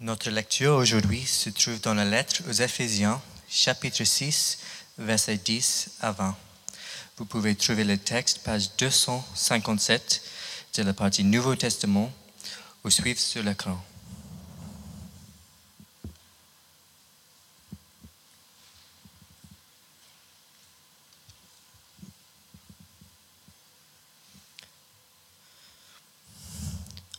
Notre lecture aujourd'hui se trouve dans la lettre aux Éphésiens, chapitre 6, versets 10 à 20. Vous pouvez trouver le texte, page 257 de la partie Nouveau Testament, ou suivre sur l'écran.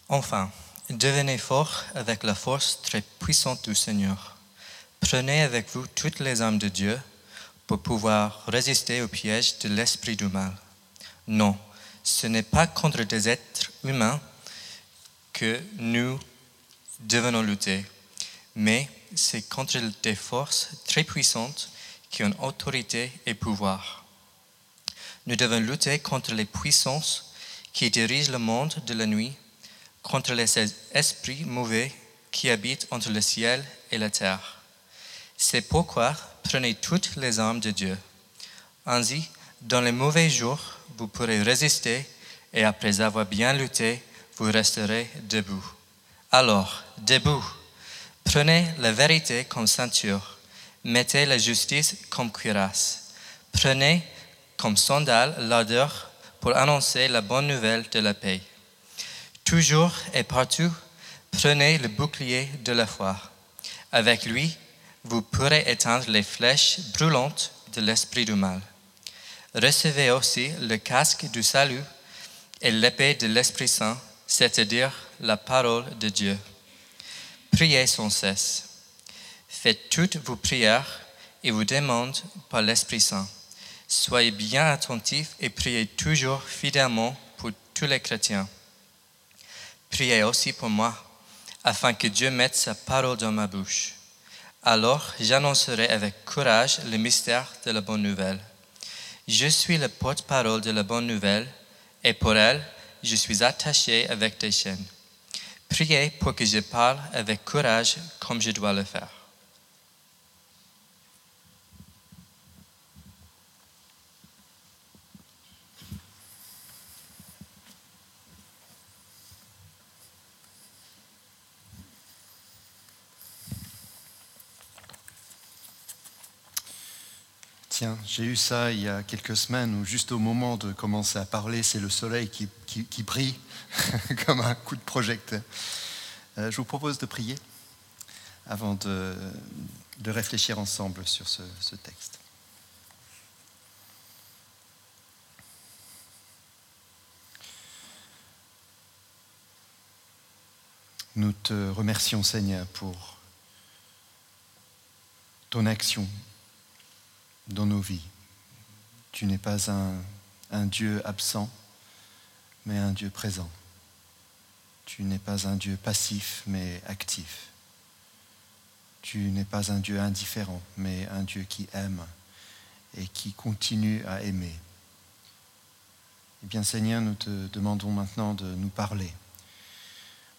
Enfin, devenez forts avec la force très puissante du Seigneur. Prenez avec vous toutes les armes de Dieu pour pouvoir résister au piège de l'esprit du mal. Non, ce n'est pas contre des êtres humains que nous devons lutter, mais c'est contre des forces très puissantes qui ont autorité et pouvoir. Nous devons lutter contre les puissances qui dirigent le monde de la nuit contre les esprits mauvais qui habitent entre le ciel et la terre. C'est pourquoi prenez toutes les armes de Dieu. Ainsi, dans les mauvais jours, vous pourrez résister et après avoir bien lutté, vous resterez debout. Alors, debout, prenez la vérité comme ceinture, mettez la justice comme cuirasse, prenez comme sandale l'ardeur pour annoncer la bonne nouvelle de la paix. Toujours et partout, prenez le bouclier de la foi. Avec lui, vous pourrez éteindre les flèches brûlantes de l'esprit du mal. Recevez aussi le casque du salut et l'épée de l'Esprit Saint, c'est-à-dire la parole de Dieu. Priez sans cesse. Faites toutes vos prières et vous demandez par l'Esprit Saint. Soyez bien attentifs et priez toujours fidèlement pour tous les chrétiens. Priez aussi pour moi, afin que Dieu mette sa parole dans ma bouche. Alors j'annoncerai avec courage le mystère de la bonne nouvelle. Je suis le porte-parole de la bonne nouvelle, et pour elle, je suis attaché avec des chaînes. Priez pour que je parle avec courage comme je dois le faire. Tiens, j'ai eu ça il y a quelques semaines où juste au moment de commencer à parler, c'est le soleil qui, qui, brille comme un coup de projecteur. Euh, je vous propose de prier avant de, de réfléchir ensemble sur ce, ce texte. Nous te remercions Seigneur pour ton action dans nos vies. Tu n'es pas un, Dieu absent, mais un Dieu présent. Tu n'es pas un Dieu passif, mais actif. Tu n'es pas un Dieu indifférent, mais un Dieu qui aime et qui continue à aimer. Eh bien Seigneur, nous te demandons maintenant de nous parler,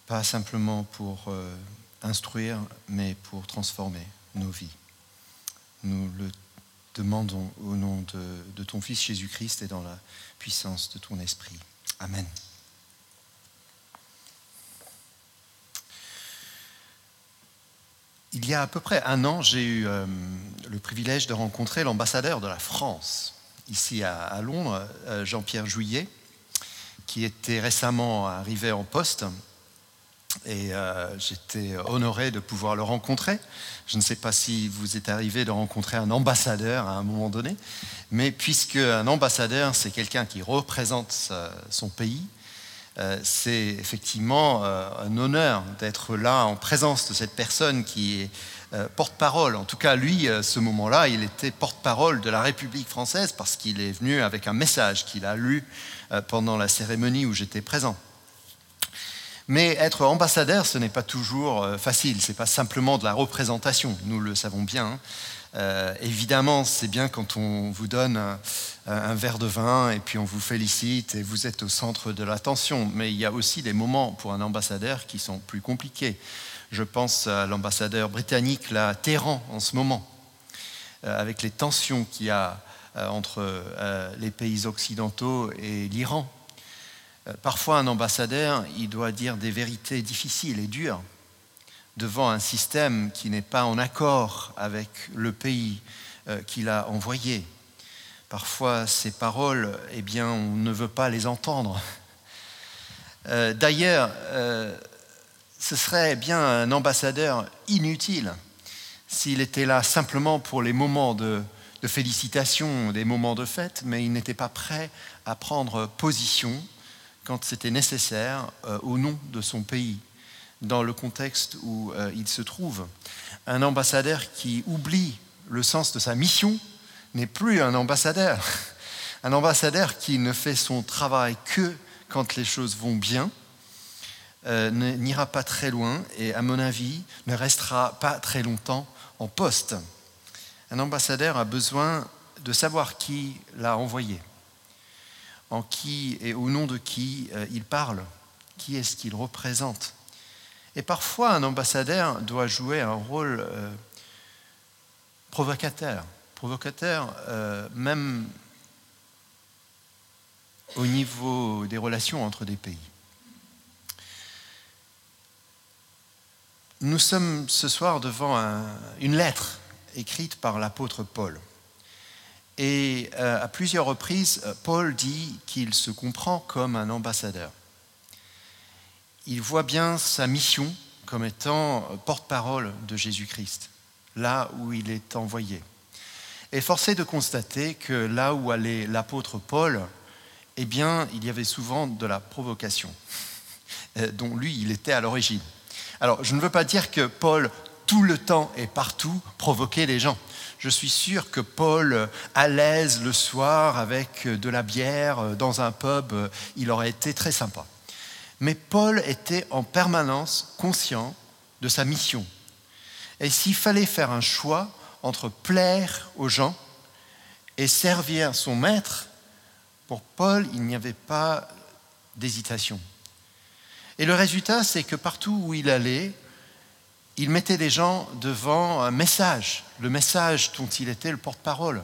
pas simplement pour euh, instruire, mais pour transformer nos vies. Nous le demandons au nom de, ton Fils Jésus-Christ et dans la puissance de ton Esprit. Amen. Il y a à peu près un an, j'ai eu euh, le privilège de rencontrer l'ambassadeur de la France, ici à, Londres, euh, Jean-Pierre Jouillet, qui était récemment arrivé en poste et euh, j'étais honoré de pouvoir le rencontrer. Je ne sais pas si vous êtes arrivé de rencontrer un ambassadeur à un moment donné, mais puisque un ambassadeur, c'est quelqu'un qui représente son pays, euh, c'est effectivement euh, un honneur d'être là en présence de cette personne qui est porte-parole. En tout cas, lui, ce moment-là, il était porte-parole de la République française parce qu'il est venu avec un message qu'il a lu pendant la cérémonie où j'étais présent. Mais être ambassadeur, ce n'est pas toujours euh, facile, ce n'est pas simplement de la représentation, nous le savons bien. Hein. Euh, évidemment, c'est bien quand on vous donne un, verre de vin et puis on vous félicite et vous êtes au centre de l'attention. Mais il y a aussi des moments pour un ambassadeur qui sont plus compliqués. Je pense à l'ambassadeur britannique, à Téhéran, en ce moment, euh, avec les tensions qu'il y a entre les pays occidentaux et l'Iran. Euh, parfois, un ambassadeur, il doit dire des vérités difficiles et dures devant un système qui n'est pas en accord avec le pays euh, qu'il a envoyé. Parfois, ces paroles, eh bien, on ne veut pas les entendre. Euh, d'ailleurs, ce serait bien un ambassadeur inutile s'il était là simplement pour les moments de félicitations, des moments de fête, mais il n'était pas prêt à prendre position quand c'était nécessaire au nom de son pays dans le contexte où euh, il se trouve. Un ambassadeur qui oublie le sens de sa mission n'est plus un ambassadeur. Un ambassadeur qui ne fait son travail que quand les choses vont bien euh, n'ira pas très loin et, à mon avis, ne restera pas très longtemps en poste. Un ambassadeur a besoin de savoir qui l'a envoyé, en qui et au nom de qui euh, il parle, qui est-ce qu'il représente. Et parfois, un ambassadeur doit jouer un rôle euh, provocateur, provocateur euh, même au niveau des relations entre des pays. Nous sommes ce soir devant une lettre écrite par l'apôtre Paul. Et euh, à plusieurs reprises, Paul dit qu'il se comprend comme un ambassadeur il voit bien sa mission comme étant porte-parole de Jésus-Christ, là où il est envoyé. Et forcé de constater que là où allait l'apôtre Paul, eh bien, il y avait souvent de la provocation, euh, dont lui, il était à l'origine. Alors, je ne veux pas dire que Paul, tout le temps et partout, provoquait les gens. Je suis sûr que Paul, à l'aise le soir avec de la bière dans un pub, il aurait été très sympa. Mais Paul était en permanence conscient de sa mission. Et s'il fallait faire un choix entre plaire aux gens et servir son maître, pour Paul, il n'y avait pas d'hésitation. Et le résultat, c'est que partout où il allait, il mettait des gens devant un message, le message dont il était le porte-parole.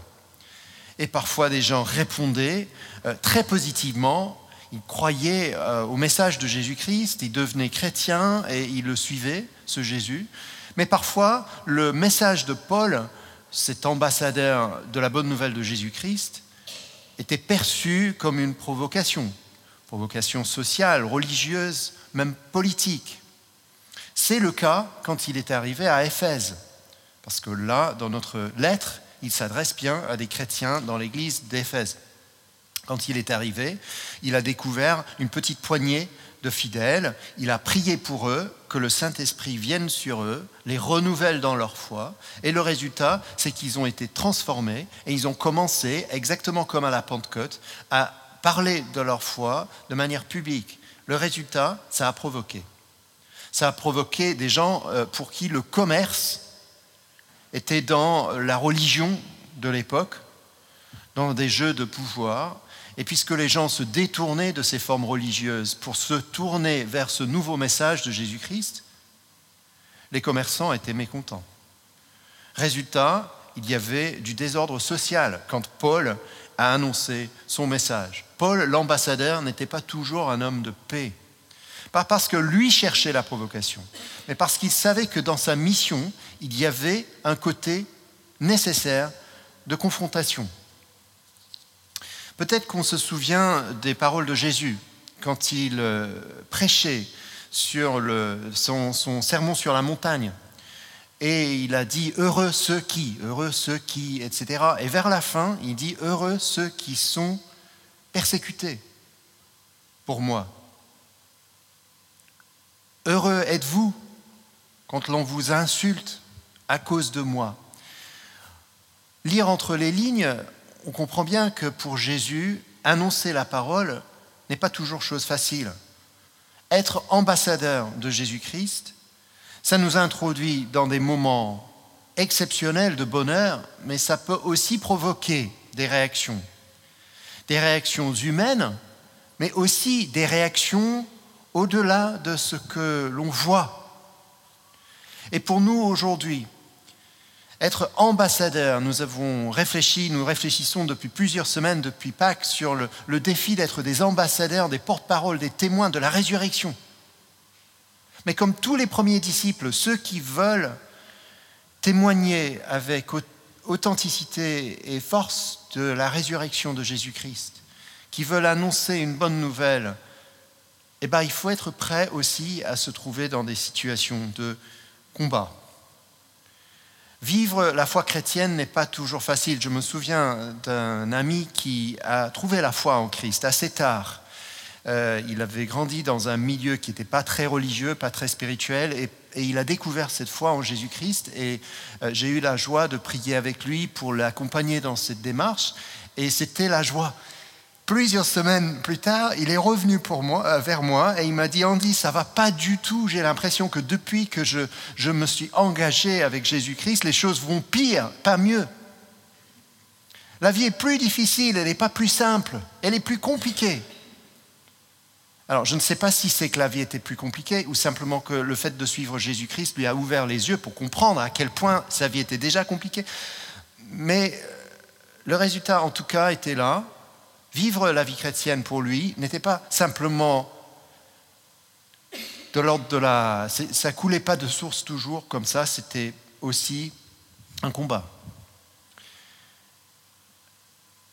Et parfois, des gens répondaient euh, très positivement il croyait euh, au message de Jésus-Christ, il devenait chrétien et il le suivait, ce Jésus. Mais parfois, le message de Paul, cet ambassadeur de la bonne nouvelle de Jésus-Christ, était perçu comme une provocation, provocation sociale, religieuse, même politique. C'est le cas quand il est arrivé à Éphèse, parce que là, dans notre lettre, il s'adresse bien à des chrétiens dans l'église d'Éphèse. Quand il est arrivé, il a découvert une petite poignée de fidèles, il a prié pour eux, que le Saint-Esprit vienne sur eux, les renouvelle dans leur foi, et le résultat, c'est qu'ils ont été transformés et ils ont commencé, exactement comme à la Pentecôte, à parler de leur foi de manière publique. Le résultat, ça a provoqué. Ça a provoqué des gens euh, pour qui le commerce était dans la religion de l'époque, dans des jeux de pouvoir, et puisque les gens se détournaient de ces formes religieuses pour se tourner vers ce nouveau message de Jésus-Christ, les commerçants étaient mécontents. Résultat, il y avait du désordre social quand Paul a annoncé son message. Paul, l'ambassadeur, n'était pas toujours un homme de paix. Pas parce que lui cherchait la provocation, mais parce qu'il savait que dans sa mission, il y avait un côté nécessaire de confrontation, Peut-être qu'on se souvient des paroles de Jésus quand il euh, prêchait son, son, sermon sur la montagne. Et il a dit heureux ceux qui, heureux ceux qui, etc. Et vers la fin, il dit heureux ceux qui sont persécutés pour moi. Heureux êtes-vous quand l'on vous insulte à cause de moi. Lire entre les lignes, on comprend bien que pour Jésus, annoncer la parole n'est pas toujours chose facile. Être ambassadeur de Jésus-Christ, ça nous introduit dans des moments exceptionnels de bonheur, mais ça peut aussi provoquer des réactions. Des réactions humaines, mais aussi des réactions au-delà de ce que l'on voit. Et pour nous aujourd'hui, être ambassadeur. Nous avons réfléchi, nous réfléchissons depuis plusieurs semaines, depuis Pâques, sur le, défi d'être des ambassadeurs, des porte-paroles, des témoins de la résurrection. Mais comme tous les premiers disciples, ceux qui veulent témoigner avec authenticité et force de la résurrection de Jésus-Christ, qui veulent annoncer une bonne nouvelle, eh ben, il faut être prêt aussi à se trouver dans des situations de combat. Vivre la foi chrétienne n'est pas toujours facile. Je me souviens d'un ami qui a trouvé la foi en Christ assez tard. Euh, il avait grandi dans un milieu qui n'était pas très religieux, pas très spirituel, et, il a découvert cette foi en Jésus-Christ. Et euh, j'ai eu la joie de prier avec lui pour l'accompagner dans cette démarche. Et c'était la joie. Plusieurs semaines plus tard, il est revenu pour moi, euh, vers moi et il m'a dit Andy, ça va pas du tout. J'ai l'impression que depuis que je, je me suis engagé avec Jésus-Christ, les choses vont pire, pas mieux. La vie est plus difficile, elle n'est pas plus simple, elle est plus compliquée. Alors, je ne sais pas si c'est que la vie était plus compliquée ou simplement que le fait de suivre Jésus-Christ lui a ouvert les yeux pour comprendre à quel point sa vie était déjà compliquée. Mais euh, le résultat, en tout cas, était là. Vivre la vie chrétienne pour lui n'était pas simplement de l'ordre de la... Ça coulait pas de source toujours comme ça, c'était aussi un combat.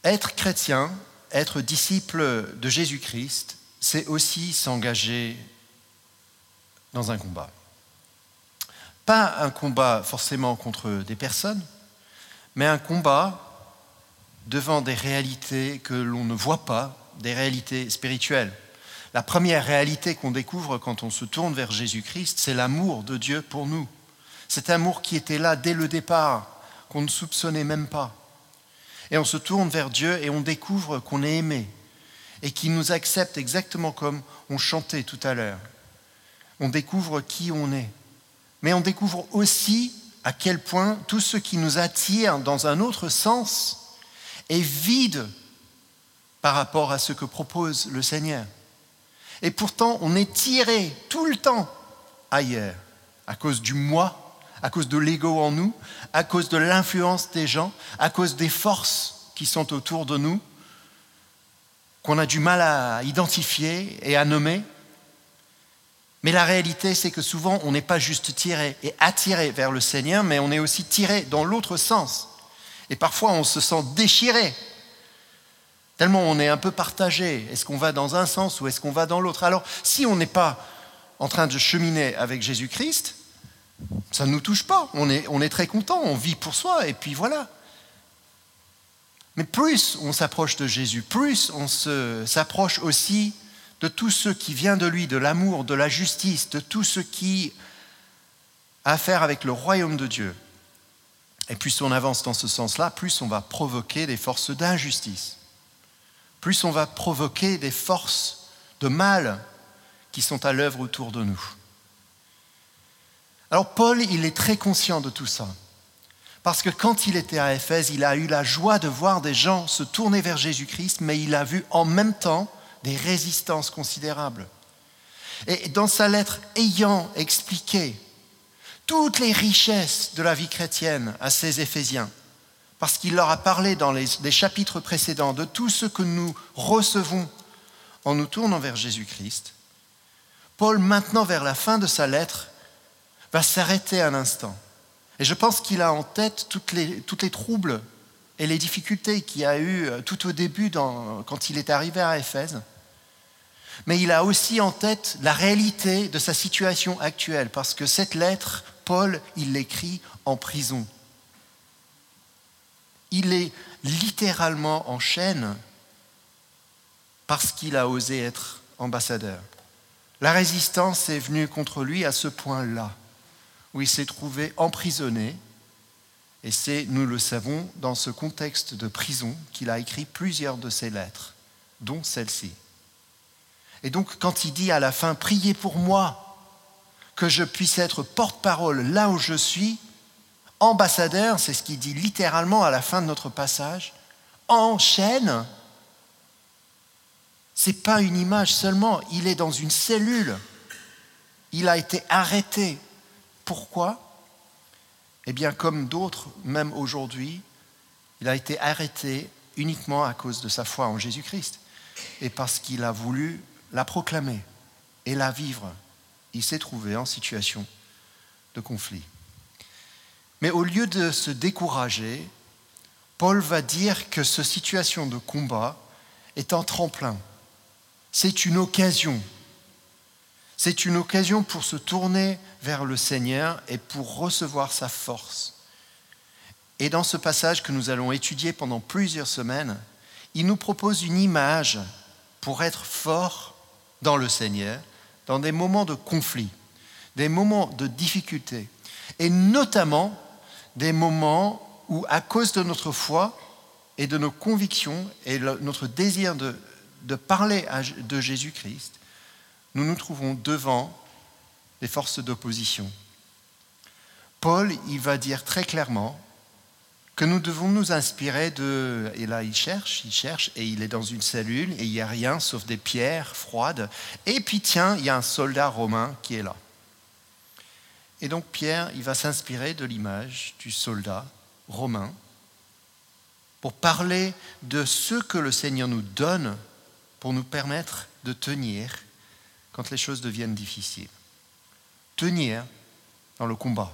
Être chrétien, être disciple de Jésus-Christ, c'est aussi s'engager dans un combat. Pas un combat forcément contre des personnes, mais un combat devant des réalités que l'on ne voit pas, des réalités spirituelles. La première réalité qu'on découvre quand on se tourne vers Jésus-Christ, c'est l'amour de Dieu pour nous. Cet amour qui était là dès le départ, qu'on ne soupçonnait même pas. Et on se tourne vers Dieu et on découvre qu'on est aimé et qui nous accepte exactement comme on chantait tout à l'heure. On découvre qui on est. Mais on découvre aussi à quel point tout ce qui nous attire dans un autre sens est vide par rapport à ce que propose le Seigneur. Et pourtant, on est tiré tout le temps ailleurs, à cause du moi, à cause de l'ego en nous, à cause de l'influence des gens, à cause des forces qui sont autour de nous, qu'on a du mal à identifier et à nommer. Mais la réalité, c'est que souvent, on n'est pas juste tiré et attiré vers le Seigneur, mais on est aussi tiré dans l'autre sens. Et parfois, on se sent déchiré, tellement on est un peu partagé. Est-ce qu'on va dans un sens ou est-ce qu'on va dans l'autre? Alors, si on n'est pas en train de cheminer avec Jésus-Christ, ça ne nous touche pas. On est, très content, on vit pour soi, et puis voilà. Mais plus on s'approche de Jésus, plus on s'approche aussi de tout ce qui vient de lui, de l'amour, de la justice, de tout ce qui a à faire avec le royaume de Dieu. Et plus on avance dans ce sens-là, plus on va provoquer des forces d'injustice, plus on va provoquer des forces de mal qui sont à l'œuvre autour de nous. Alors Paul, il est très conscient de tout ça. Parce que quand il était à Éphèse, il a eu la joie de voir des gens se tourner vers Jésus-Christ, mais il a vu en même temps des résistances considérables. Et dans sa lettre, ayant expliqué toutes les richesses de la vie chrétienne à ces Éphésiens, parce qu'il leur a parlé dans les, chapitres précédents de tout ce que nous recevons en nous tournant vers Jésus-Christ, Paul, maintenant vers la fin de sa lettre, va s'arrêter un instant. Et je pense qu'il a en tête toutes les, troubles et les difficultés qu'il a eues euh, tout au début quand il est arrivé à Éphèse mais il a aussi en tête la réalité de sa situation actuelle, parce que cette lettre, Paul, il l'écrit en prison. Il est littéralement en chaîne parce qu'il a osé être ambassadeur. La résistance est venue contre lui à ce point-là, où il s'est trouvé emprisonné, et c'est, nous le savons, dans ce contexte de prison qu'il a écrit plusieurs de ses lettres, dont celle-ci. Et donc quand il dit à la fin, priez pour moi, que je puisse être porte-parole là où je suis, ambassadeur, c'est ce qu'il dit littéralement à la fin de notre passage, en chaîne, ce n'est pas une image seulement, il est dans une cellule, il a été arrêté. Pourquoi? Eh bien, comme d'autres, même aujourd'hui, il a été arrêté uniquement à cause de sa foi en Jésus-Christ et parce qu'il a voulu la proclamer et la vivre il s'est trouvé en situation de conflit. Mais au lieu de se décourager, Paul va dire que cette situation de combat est un tremplin. C'est une occasion. C'est une occasion pour se tourner vers le Seigneur et pour recevoir sa force. Et dans ce passage que nous allons étudier pendant plusieurs semaines, il nous propose une image pour être fort dans le Seigneur dans des moments de conflit, des moments de difficulté, et notamment des moments où, à cause de notre foi et de nos convictions et notre désir de, parler de Jésus-Christ, nous nous trouvons devant des forces d'opposition. Paul, il va dire très clairement que nous devons nous inspirer de... Et là, il cherche, il cherche, et il est dans une cellule, et il n'y a rien sauf des pierres froides. Et puis, tiens, il y a un soldat romain qui est là. Et donc, Pierre, il va s'inspirer de l'image du soldat romain pour parler de ce que le Seigneur nous donne pour nous permettre de tenir quand les choses deviennent difficiles. Tenir dans le combat.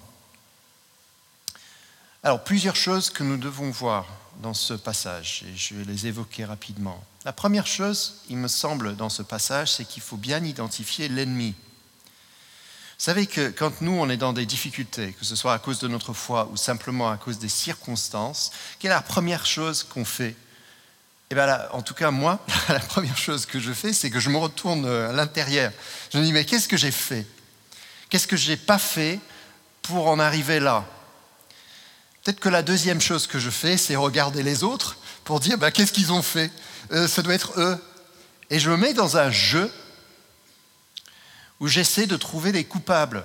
Alors, plusieurs choses que nous devons voir dans ce passage, et je vais les évoquer rapidement. La première chose, il me semble, dans ce passage, c'est qu'il faut bien identifier l'ennemi. Vous savez que quand nous, on est dans des difficultés, que ce soit à cause de notre foi ou simplement à cause des circonstances, quelle est la première chose qu'on fait? Eh bien, en tout cas, moi, la première chose que je fais, c'est que je me retourne à l'intérieur. Je me dis, mais qu'est-ce que j'ai fait? Qu'est-ce que je n'ai pas fait pour en arriver là? Peut-être que la deuxième chose que je fais, c'est regarder les autres pour dire bah, qu'est-ce qu'ils ont fait euh, Ça doit être eux. Et je me mets dans un jeu où j'essaie de trouver des coupables.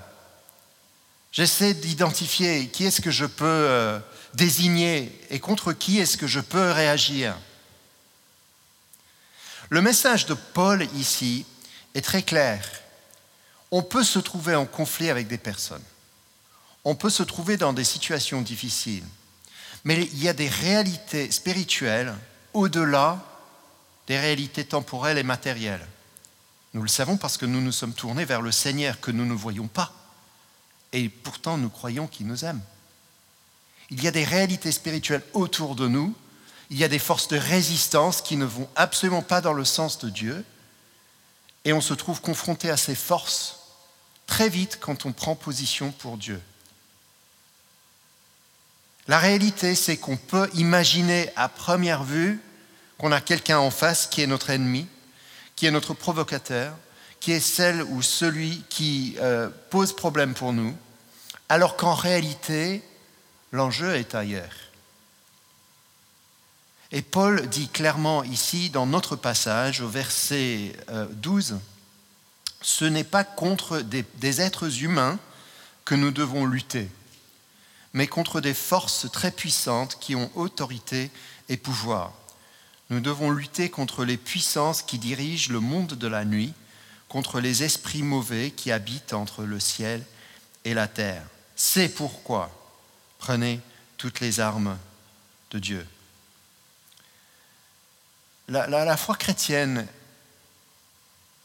J'essaie d'identifier qui est-ce que je peux euh, désigner et contre qui est-ce que je peux réagir. Le message de Paul ici est très clair. On peut se trouver en conflit avec des personnes on peut se trouver dans des situations difficiles. Mais il y a des réalités spirituelles au-delà des réalités temporelles et matérielles. Nous le savons parce que nous nous sommes tournés vers le Seigneur que nous ne voyons pas. Et pourtant, nous croyons qu'il nous aime. Il y a des réalités spirituelles autour de nous. Il y a des forces de résistance qui ne vont absolument pas dans le sens de Dieu. Et on se trouve confronté à ces forces très vite quand on prend position pour Dieu. La réalité, c'est qu'on peut imaginer à première vue qu'on a quelqu'un en face qui est notre ennemi, qui est notre provocateur, qui est celle ou celui qui euh, pose problème pour nous, alors qu'en réalité, l'enjeu est ailleurs. Et Paul dit clairement ici, dans notre passage, au verset 12, euh, ce n'est pas contre des êtres humains que nous devons lutter mais contre des forces très puissantes qui ont autorité et pouvoir. Nous devons lutter contre les puissances qui dirigent le monde de la nuit, contre les esprits mauvais qui habitent entre le ciel et la terre. C'est pourquoi prenez toutes les armes de Dieu. La, foi chrétienne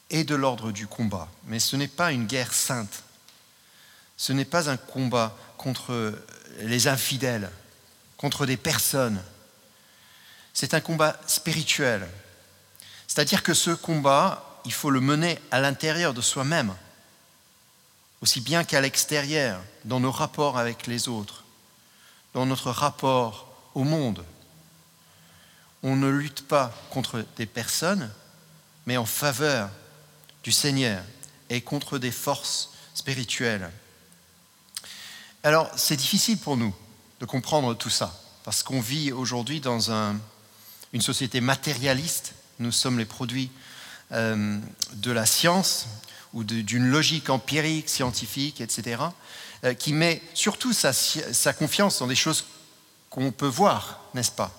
est de l'ordre du combat, mais ce n'est pas une guerre sainte. Ce n'est pas un combat contre les infidèles, contre des personnes. C'est un combat spirituel. C'est-à-dire que ce combat, il faut le mener à l'intérieur de soi-même, aussi bien qu'à l'extérieur, dans nos rapports avec les autres, dans notre rapport au monde. On ne lutte pas contre des personnes, mais en faveur du Seigneur et contre des forces spirituelles. Alors, c'est difficile pour nous de comprendre tout ça, parce qu'on vit aujourd'hui dans une société matérialiste. Nous sommes les produits euh, de la science ou d'une logique empirique, scientifique, etc., euh, qui met surtout sa, confiance dans des choses qu'on peut voir, n'est-ce pas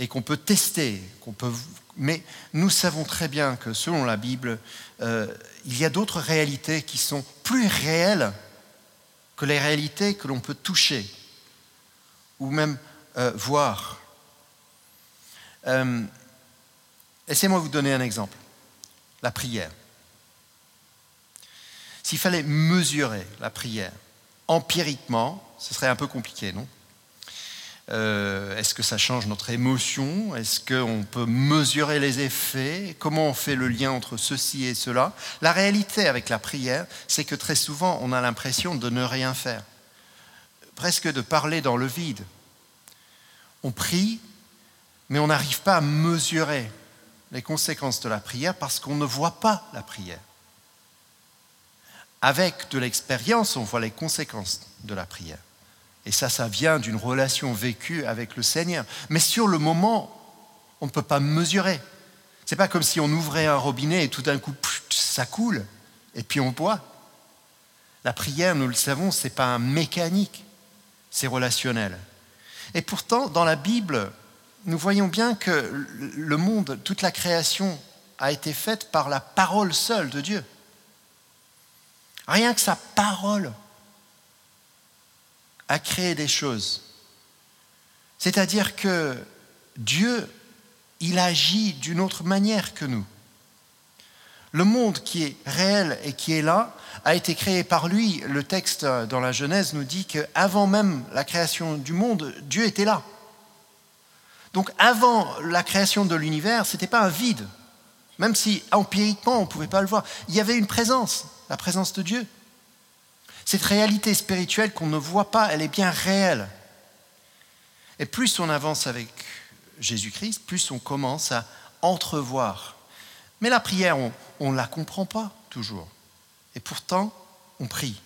Et qu'on peut tester, qu'on peut... Mais nous savons très bien que selon la Bible, euh, il y a d'autres réalités qui sont plus réelles que les réalités que l'on peut toucher ou même euh, voir. Euh, Laissez-moi vous donner un exemple. La prière. s'il fallait mesurer la prière empiriquement, ce serait un peu compliqué, non? Euh, Est-ce que ça change notre émotion? Est-ce qu'on peut mesurer les effets? Comment on fait le lien entre ceci et cela? La réalité avec la prière, c'est que très souvent, on a l'impression de ne rien faire, presque de parler dans le vide. On prie, mais on n'arrive pas à mesurer les conséquences de la prière parce qu'on ne voit pas la prière. Avec de l'expérience, on voit les conséquences de la prière. Et ça, ça vient d'une relation vécue avec le Seigneur. Mais sur le moment, on ne peut pas mesurer. C'est pas comme si on ouvrait un robinet et tout d'un coup, ça coule, et puis on boit. La prière, nous le savons, ce n'est pas un mécanique, c'est relationnel. Et pourtant, dans la Bible, nous voyons bien que le monde, toute la création a été faite par la parole seule de Dieu. Rien que sa parole a créé des choses. C'est-à-dire que Dieu, il agit d'une autre manière que nous. Le monde qui est réel et qui est là a été créé par lui. Le texte dans la Genèse nous dit qu'avant même la création du monde, Dieu était là. Donc avant la création de l'univers, ce n'était pas un vide, même si empiriquement on ne pouvait pas le voir. Il y avait une présence, la présence de Dieu. Cette réalité spirituelle qu'on ne voit pas, elle est bien réelle. Et plus on avance avec Jésus-Christ, plus on commence à entrevoir. Mais la prière, on ne la comprend pas toujours. Et pourtant, on prie.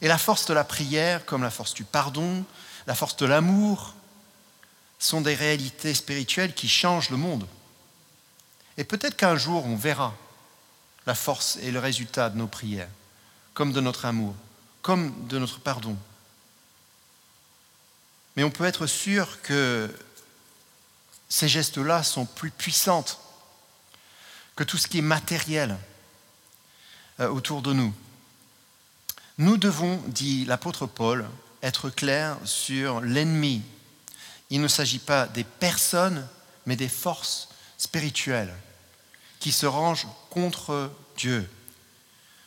Et la force de la prière, comme la force du pardon, la force de l'amour, sont des réalités spirituelles qui changent le monde. Et peut-être qu'un jour, on verra la force et le résultat de nos prières, comme de notre amour, comme de notre pardon. Mais on peut être sûr que ces gestes-là sont plus puissantes que tout ce qui est matériel euh, autour de nous. Nous devons, dit l'apôtre Paul, être clairs sur l'ennemi il ne s'agit pas des personnes, mais des forces spirituelles qui se rangent contre Dieu.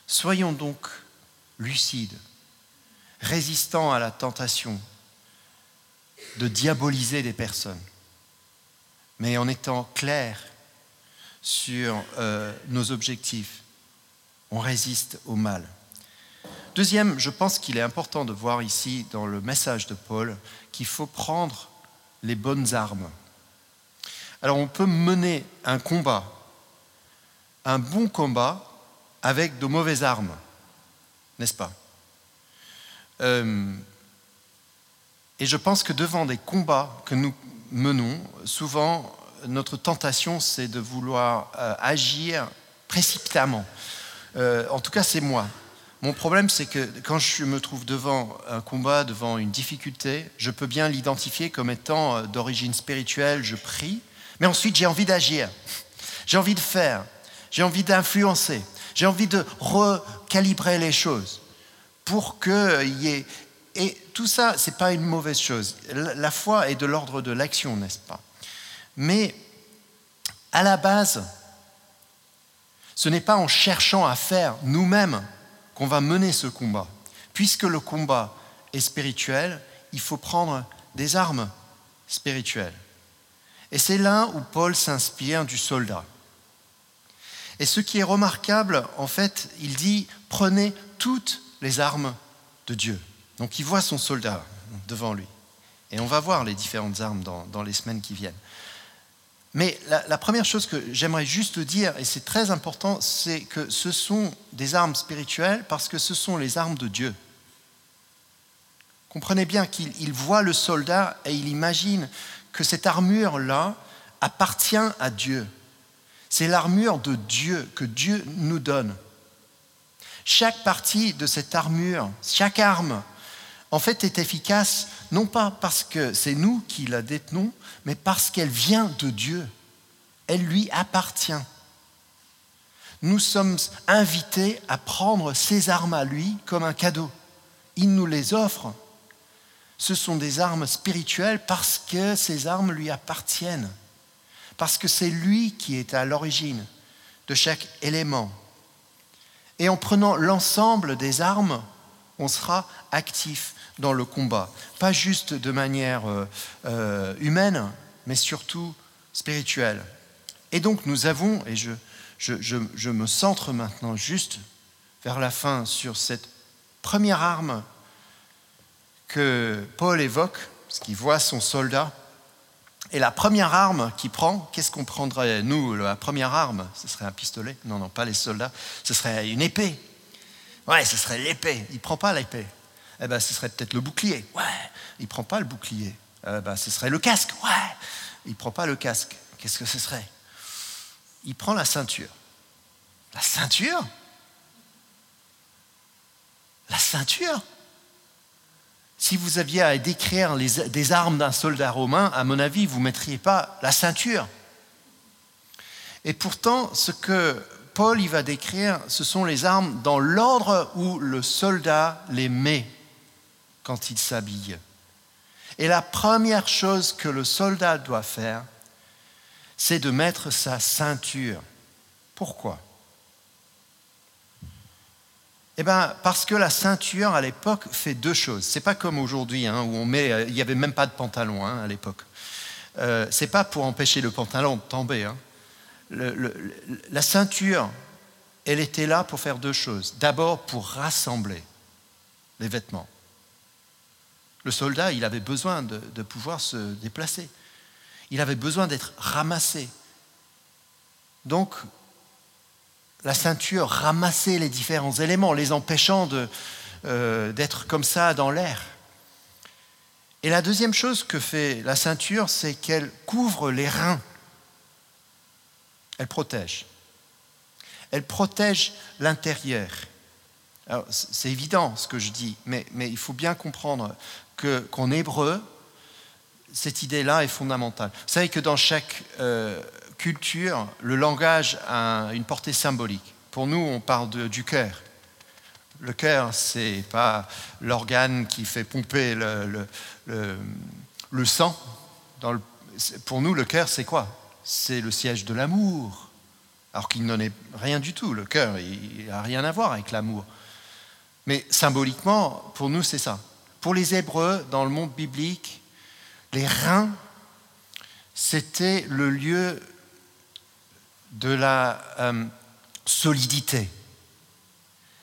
Soyons donc lucides, résistants à la tentation de diaboliser des personnes, mais en étant clairs sur euh, nos objectifs. On résiste au mal. Deuxième, je pense qu'il est important de voir ici dans le message de Paul qu'il faut prendre les bonnes armes. Alors on peut mener un combat, un bon combat, avec de mauvaises armes, n'est-ce pas? Euh, Et je pense que devant des combats que nous menons, souvent notre tentation c'est de vouloir euh, agir précipitamment. Euh, en tout cas c'est moi. Mon problème, c'est que quand je me trouve devant un combat, devant une difficulté, je peux bien l'identifier comme étant d'origine spirituelle, je prie, mais ensuite j'ai envie d'agir, j'ai envie de faire, j'ai envie d'influencer, j'ai envie de recalibrer les choses pour qu'il y ait... Et tout ça, ce n'est pas une mauvaise chose. La foi est de l'ordre de l'action, n'est-ce pas? Mais à la base, ce n'est pas en cherchant à faire nous-mêmes qu'on va mener ce combat. Puisque le combat est spirituel, il faut prendre des armes spirituelles. Et c'est là où Paul s'inspire du soldat. Et ce qui est remarquable, en fait, il dit, prenez toutes les armes de Dieu. Donc il voit son soldat devant lui. Et on va voir les différentes armes dans, les semaines qui viennent. Mais la, première chose que j'aimerais juste dire, et c'est très important, c'est que ce sont des armes spirituelles parce que ce sont les armes de Dieu. Comprenez bien qu'il voit le soldat et il imagine que cette armure-là appartient à Dieu. C'est l'armure de Dieu que Dieu nous donne. Chaque partie de cette armure, chaque arme, en fait, est efficace non pas parce que c'est nous qui la détenons, mais parce qu'elle vient de Dieu. Elle lui appartient. Nous sommes invités à prendre ces armes à lui comme un cadeau. Il nous les offre. Ce sont des armes spirituelles parce que ces armes lui appartiennent. Parce que c'est lui qui est à l'origine de chaque élément. Et en prenant l'ensemble des armes, on sera actif dans le combat. Pas juste de manière euh, euh, humaine, mais surtout spirituelle. Et donc nous avons, et je, je, me centre maintenant juste vers la fin sur cette première arme que Paul évoque, parce qu'il voit son soldat. Et la première arme qu'il prend, qu'est-ce qu'on prendrait Nous, la première arme, ce serait un pistolet? Non, non, pas les soldats, ce serait une épée. Ouais, ce serait l'épée. Il ne prend pas l'épée. Eh bien, ce serait peut-être le bouclier. Ouais, il prend pas le bouclier. Eh ben, ce serait le casque. Ouais, il prend pas le casque. Qu'est-ce que ce serait? Il prend la ceinture. La ceinture? La ceinture? Si vous aviez à décrire des armes d'un soldat romain, à mon avis, vous ne mettriez pas la ceinture. Et pourtant, ce que Paul y va décrire, ce sont les armes dans l'ordre où le soldat les met quand il s'habille. Et la première chose que le soldat doit faire, c'est de mettre sa ceinture. Pourquoi? Eh bien, parce que la ceinture à l'époque fait deux choses. C'est pas comme aujourd'hui, hein, où on met, euh, il n'y avait même pas de pantalon hein, à l'époque. Euh, c'est pas pour empêcher le pantalon de tomber. Hein. la ceinture, elle était là pour faire deux choses. D'abord, pour rassembler les vêtements. Le soldat, il avait besoin de pouvoir se déplacer. Il avait besoin d'être ramassé. Donc, la ceinture ramassait les différents éléments, les empêchant euh, d'être comme ça dans l'air. Et la deuxième chose que fait la ceinture, c'est qu'elle couvre les reins. Elle protège. Elle protège l'intérieur. C'est évident ce que je dis, mais, il faut bien comprendre qu'en hébreu, cette idée-là est fondamentale. Vous savez que dans chaque euh, culture, le langage a une portée symbolique. Pour nous, on parle du cœur. Le cœur, c'est pas l'organe qui fait pomper le, sang. Pour nous, le cœur, c'est quoi? C'est le siège de l'amour. Alors qu'il n'en est rien du tout. Le cœur, il n'a rien à voir avec l'amour. Mais symboliquement, pour nous, c'est ça. Pour les Hébreux, dans le monde biblique, les reins, c'était le lieu de la euh, solidité.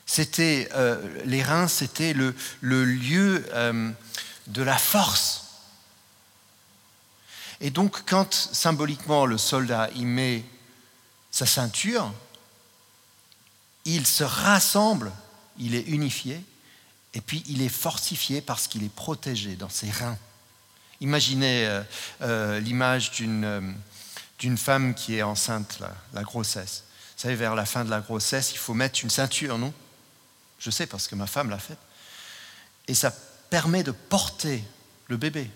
C'était euh, les reins, c'était le, lieu euh, de la force. Et donc, quand symboliquement le soldat y met sa ceinture, il se rassemble, il est unifié, et puis il est fortifié parce qu'il est protégé dans ses reins. Imaginez l'image d'une d'une femme qui est enceinte, la, grossesse. Vous savez, vers la fin de la grossesse, il faut mettre une ceinture, non? Je sais parce que ma femme l'a fait. Et ça permet de porter le bébé,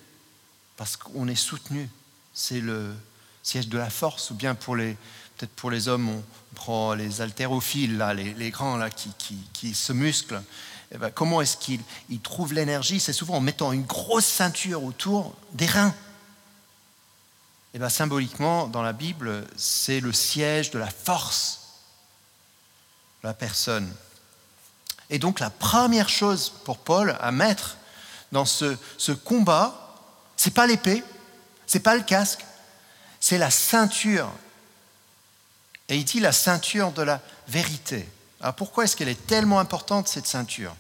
parce qu'on est soutenu. C'est le siège de la force, ou bien pour les, peut-être pour les hommes, on prend les haltérophiles, là, les, grands là, qui, qui, se musclent. Eh ben, comment est-ce qu'ils trouvent l'énergie? C'est souvent en mettant une grosse ceinture autour des reins. Eh bien, symboliquement, dans la Bible, c'est le siège de la force de la personne. Et donc la première chose pour Paul à mettre dans ce, ce combat, c'est pas l'épée, c'est pas le casque, c'est la ceinture. Et il dit la ceinture de la vérité. Alors pourquoi est-ce qu'elle est tellement importante cette ceinture?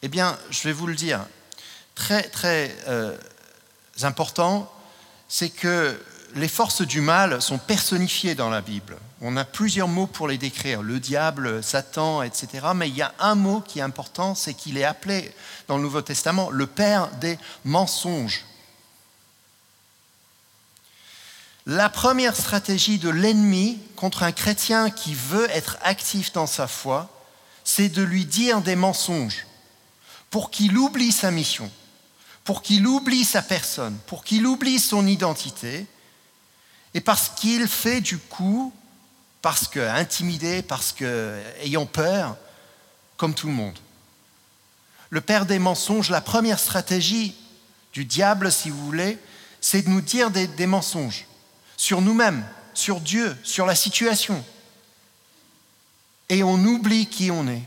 Eh bien, je vais vous le dire, très très euh, important c'est que les forces du mal sont personnifiées dans la Bible. On a plusieurs mots pour les décrire, le diable, Satan, etc. Mais il y a un mot qui est important, c'est qu'il est appelé dans le Nouveau Testament le père des mensonges. La première stratégie de l'ennemi contre un chrétien qui veut être actif dans sa foi, c'est de lui dire des mensonges pour qu'il oublie sa mission pour qu'il oublie sa personne, pour qu'il oublie son identité, et parce qu'il fait du coup, parce que intimidé, parce que ayant peur, comme tout le monde. Le père des mensonges, la première stratégie du diable, si vous voulez, c'est de nous dire des, des mensonges sur nous-mêmes, sur Dieu, sur la situation. et on oublie qui on est.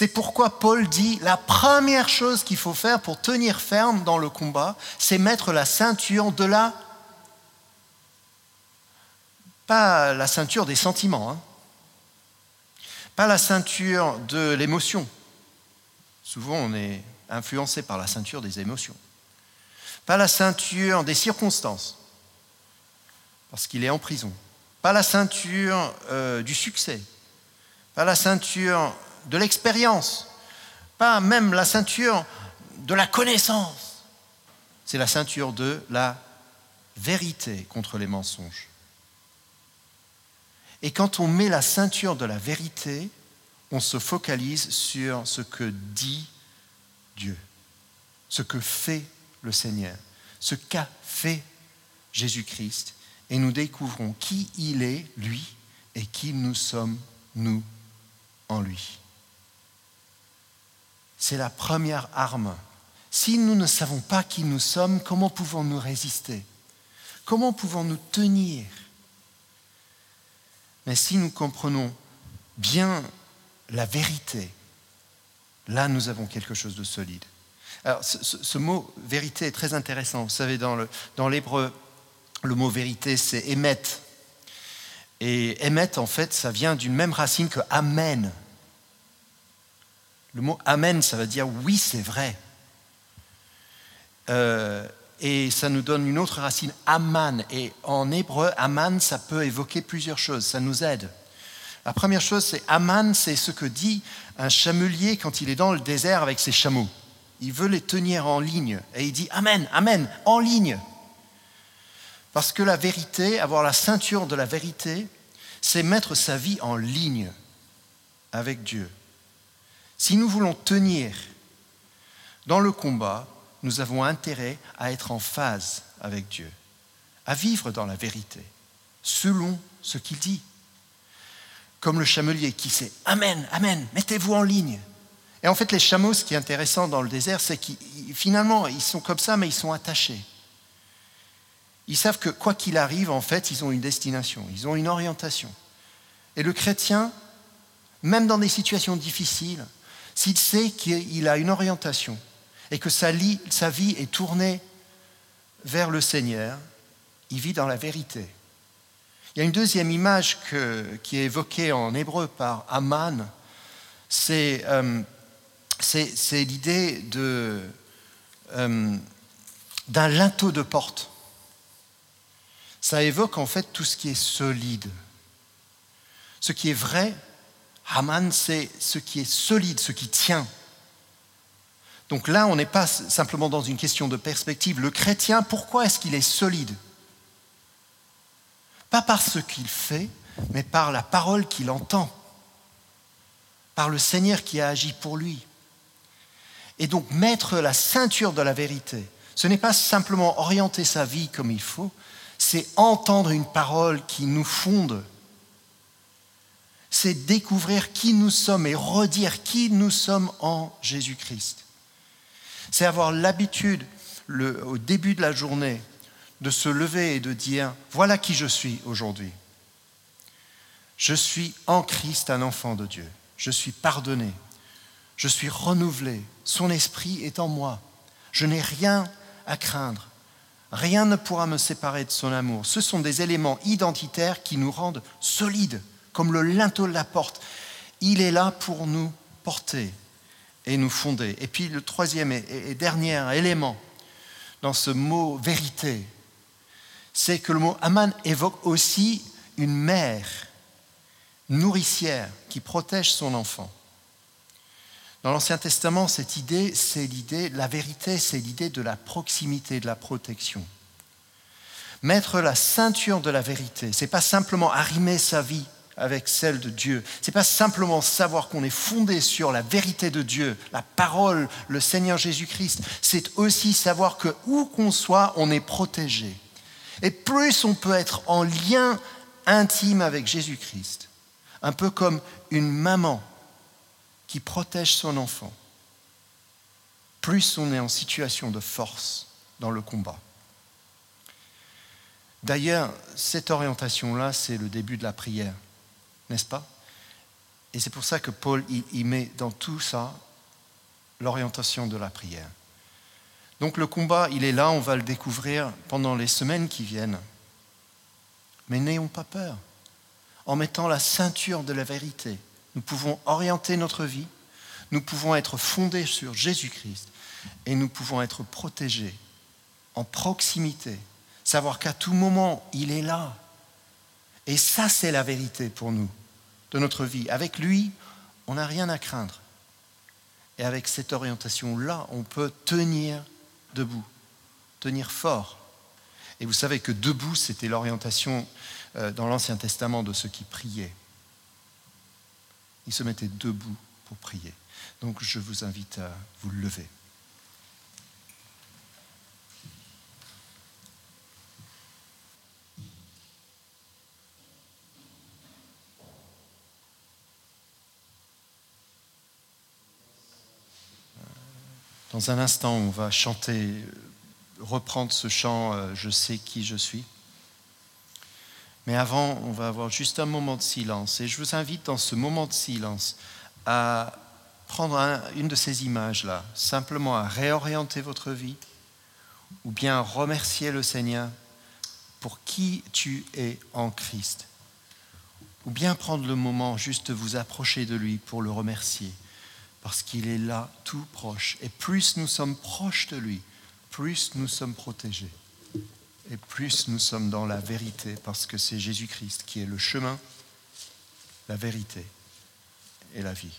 C'est pourquoi Paul dit la première chose qu'il faut faire pour tenir ferme dans le combat, c'est mettre la ceinture de la... Pas la ceinture des sentiments, hein. pas la ceinture de l'émotion. Souvent on est influencé par la ceinture des émotions. Pas la ceinture des circonstances, parce qu'il est en prison. Pas la ceinture euh, du succès. Pas la ceinture de l'expérience, pas même la ceinture de la connaissance. C'est la ceinture de la vérité contre les mensonges. Et quand on met la ceinture de la vérité, on se focalise sur ce que dit Dieu, ce que fait le Seigneur, ce qu'a fait Jésus-Christ, et nous découvrons qui il est, lui, et qui nous sommes, nous, en lui. C'est la première arme. Si nous ne savons pas qui nous sommes, comment pouvons-nous résister? Comment pouvons-nous tenir? Mais si nous comprenons bien la vérité, là nous avons quelque chose de solide. Alors ce, mot vérité est très intéressant. Vous savez, dans l'hébreu, le, mot vérité, c'est émet. Et émet, en fait, ça vient d'une même racine que amen. Le mot Amen, ça veut dire oui, c'est vrai. Euh, et ça nous donne une autre racine, Aman. Et en hébreu, Aman, ça peut évoquer plusieurs choses, ça nous aide. La première chose, c'est Aman, c'est ce que dit un chamelier quand il est dans le désert avec ses chameaux. Il veut les tenir en ligne. Et il dit Amen, Amen, en ligne. Parce que la vérité, avoir la ceinture de la vérité, c'est mettre sa vie en ligne avec Dieu. Si nous voulons tenir dans le combat, nous avons intérêt à être en phase avec Dieu, à vivre dans la vérité, selon ce qu'il dit. Comme le chamelier qui sait Amen, Amen, mettez-vous en ligne. Et en fait, les chameaux, ce qui est intéressant dans le désert, c'est qu'ils finalement, ils sont comme ça, mais ils sont attachés. Ils savent que quoi qu'il arrive, en fait, ils ont une destination, ils ont une orientation. Et le chrétien, même dans des situations difficiles, s'il sait qu'il a une orientation et que sa, vie est tournée vers le Seigneur, il vit dans la vérité. Il y a une deuxième image qui est évoquée en hébreu par Aman, c'est euh, l'idée euh, d'un linteau de porte. Ça évoque en fait tout ce qui est solide, ce qui est vrai Haman, c'est ce qui est solide, ce qui tient. Donc là, on n'est pas simplement dans une question de perspective. Le chrétien, pourquoi est-ce qu'il est solide? Pas par ce qu'il fait, mais par la parole qu'il entend, par le Seigneur qui a agi pour lui. Et donc mettre la ceinture de la vérité, ce n'est pas simplement orienter sa vie comme il faut, c'est entendre une parole qui nous fonde, c'est découvrir qui nous sommes et redire qui nous sommes en Jésus-Christ. C'est avoir l'habitude, au début de la journée, de se lever et de dire, voilà qui je suis aujourd'hui. Je suis en Christ un enfant de Dieu. Je suis pardonné. Je suis renouvelé. Son esprit est en moi. Je n'ai rien à craindre. Rien ne pourra me séparer de son amour. Ce sont des éléments identitaires qui nous rendent solides comme le linteau de la porte. Il est là pour nous porter et nous fonder. Et puis le troisième et dernier élément dans ce mot vérité, c'est que le mot Aman évoque aussi une mère nourricière qui protège son enfant. Dans l'Ancien Testament, cette idée, c'est l'idée, la vérité, c'est l'idée de la proximité, de la protection. Mettre la ceinture de la vérité, c'est pas simplement arrimer sa vie avec celle de Dieu. Ce n'est pas simplement savoir qu'on est fondé sur la vérité de Dieu, la parole, le Seigneur Jésus-Christ. C'est aussi savoir que où qu'on soit, on est protégé. Et plus on peut être en lien intime avec Jésus-Christ, un peu comme une maman qui protège son enfant, plus on est en situation de force dans le combat. D'ailleurs, cette orientation-là, c'est le début de la prière n'est-ce pas? Et c'est pour ça que Paul il, met dans tout ça l'orientation de la prière. Donc le combat, il est là, on va le découvrir pendant les semaines qui viennent. Mais n'ayons pas peur. En mettant la ceinture de la vérité, nous pouvons orienter notre vie, nous pouvons être fondés sur Jésus-Christ et nous pouvons être protégés en proximité, savoir qu'à tout moment, il est là. Et ça, c'est la vérité pour nous de notre vie. Avec lui, on n'a rien à craindre. Et avec cette orientation-là, on peut tenir debout, tenir fort. Et vous savez que debout, c'était l'orientation euh, dans l'Ancien Testament de ceux qui priaient. Ils se mettaient debout pour prier. Donc je vous invite à vous lever. Dans un instant, on va chanter, reprendre ce chant euh, Je sais qui je suis. Mais avant, on va avoir juste un moment de silence. Et je vous invite dans ce moment de silence à prendre une de ces images-là, simplement à réorienter votre vie, ou bien remercier le Seigneur pour qui tu es en Christ, ou bien prendre le moment juste de vous approcher de lui pour le remercier parce qu'il est là tout proche. Et plus nous sommes proches de lui, plus nous sommes protégés. Et plus nous sommes dans la vérité, parce que c'est Jésus-Christ qui est le chemin, la vérité et la vie.